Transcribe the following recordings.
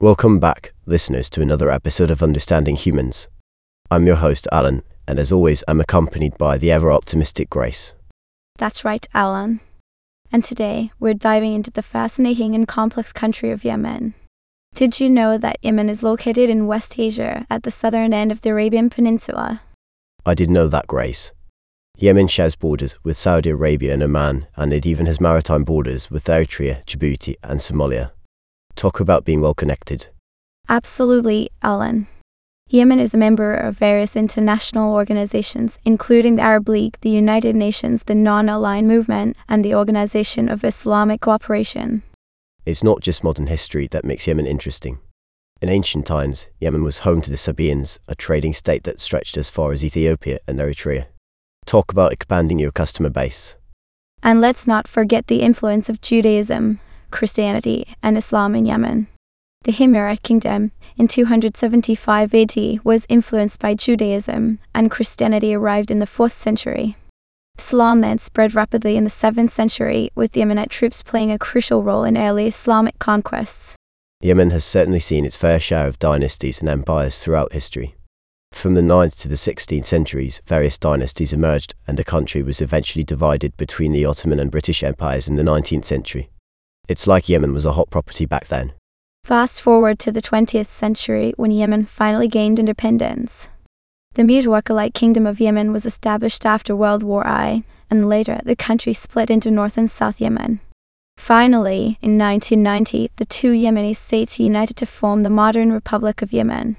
Welcome back, listeners, to another episode of Understanding Humans. I'm your host, Alan, and as always, I'm accompanied by the ever optimistic Grace. That's right, Alan. And today, we're diving into the fascinating and complex country of Yemen. Did you know that Yemen is located in West Asia at the southern end of the Arabian Peninsula? I did know that, Grace. Yemen shares borders with Saudi Arabia and Oman, and it even has maritime borders with Eritrea, Djibouti, and Somalia. Talk about being well connected. Absolutely, Alan. Yemen is a member of various international organizations, including the Arab League, the United Nations, the Non Aligned Movement, and the Organization of Islamic Cooperation. It's not just modern history that makes Yemen interesting. In ancient times, Yemen was home to the Sabaeans, a trading state that stretched as far as Ethiopia and Eritrea. Talk about expanding your customer base. And let's not forget the influence of Judaism, Christianity, and Islam in Yemen. The Himyarite kingdom in 275 AD was influenced by Judaism, and Christianity arrived in the 4th century. Islam then spread rapidly in the 7th century, with the Yemenite troops playing a crucial role in early Islamic conquests. Yemen has certainly seen its fair share of dynasties and empires throughout history. From the 9th to the 16th centuries, various dynasties emerged, and the country was eventually divided between the Ottoman and British empires in the 19th century. It's like Yemen was a hot property back then. Fast forward to the 20th century when Yemen finally gained independence. The Mutawakkilite Kingdom of Yemen was established after World War I, and later the country split into North and South Yemen. Finally, in 1990, the two Yemeni states united to form the modern Republic of Yemen.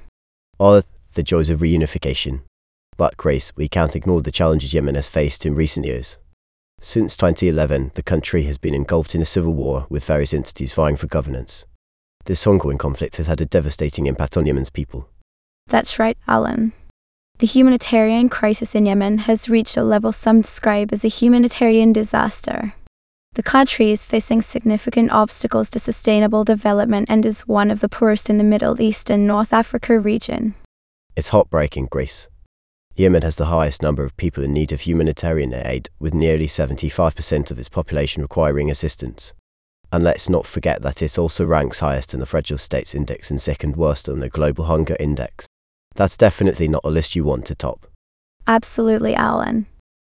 All the joys of reunification. But, Grace, we can't ignore the challenges Yemen has faced in recent years. Since 2011, the country has been engulfed in a civil war with various entities vying for governance. This ongoing conflict has had a devastating impact on Yemen's people. That's right, Alan. The humanitarian crisis in Yemen has reached a level some describe as a humanitarian disaster. The country is facing significant obstacles to sustainable development and is one of the poorest in the Middle East and North Africa region. It's heartbreaking, Grace. Yemen has the highest number of people in need of humanitarian aid, with nearly 75% of its population requiring assistance. And let's not forget that it also ranks highest in the Fragile States Index and second worst on the Global Hunger Index. That's definitely not a list you want to top. Absolutely, Alan.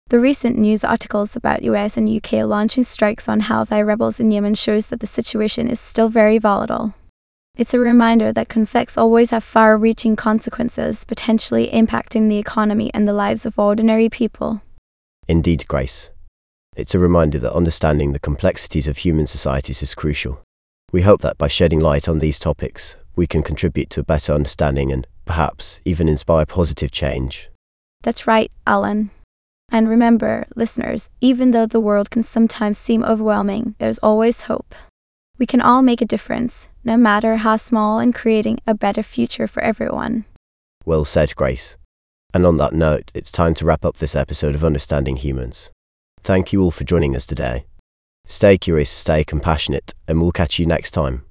The recent news articles about US and UK launching strikes on Houthi rebels in Yemen shows that the situation is still very volatile. It's a reminder that conflicts always have far reaching consequences, potentially impacting the economy and the lives of ordinary people. Indeed, Grace. It's a reminder that understanding the complexities of human societies is crucial. We hope that by shedding light on these topics, we can contribute to a better understanding and, perhaps, even inspire positive change. That's right, Alan. And remember, listeners, even though the world can sometimes seem overwhelming, there's always hope. We can all make a difference, no matter how small, in creating a better future for everyone. Well said, Grace. And on that note, it's time to wrap up this episode of Understanding Humans. Thank you all for joining us today. Stay curious, stay compassionate, and we'll catch you next time.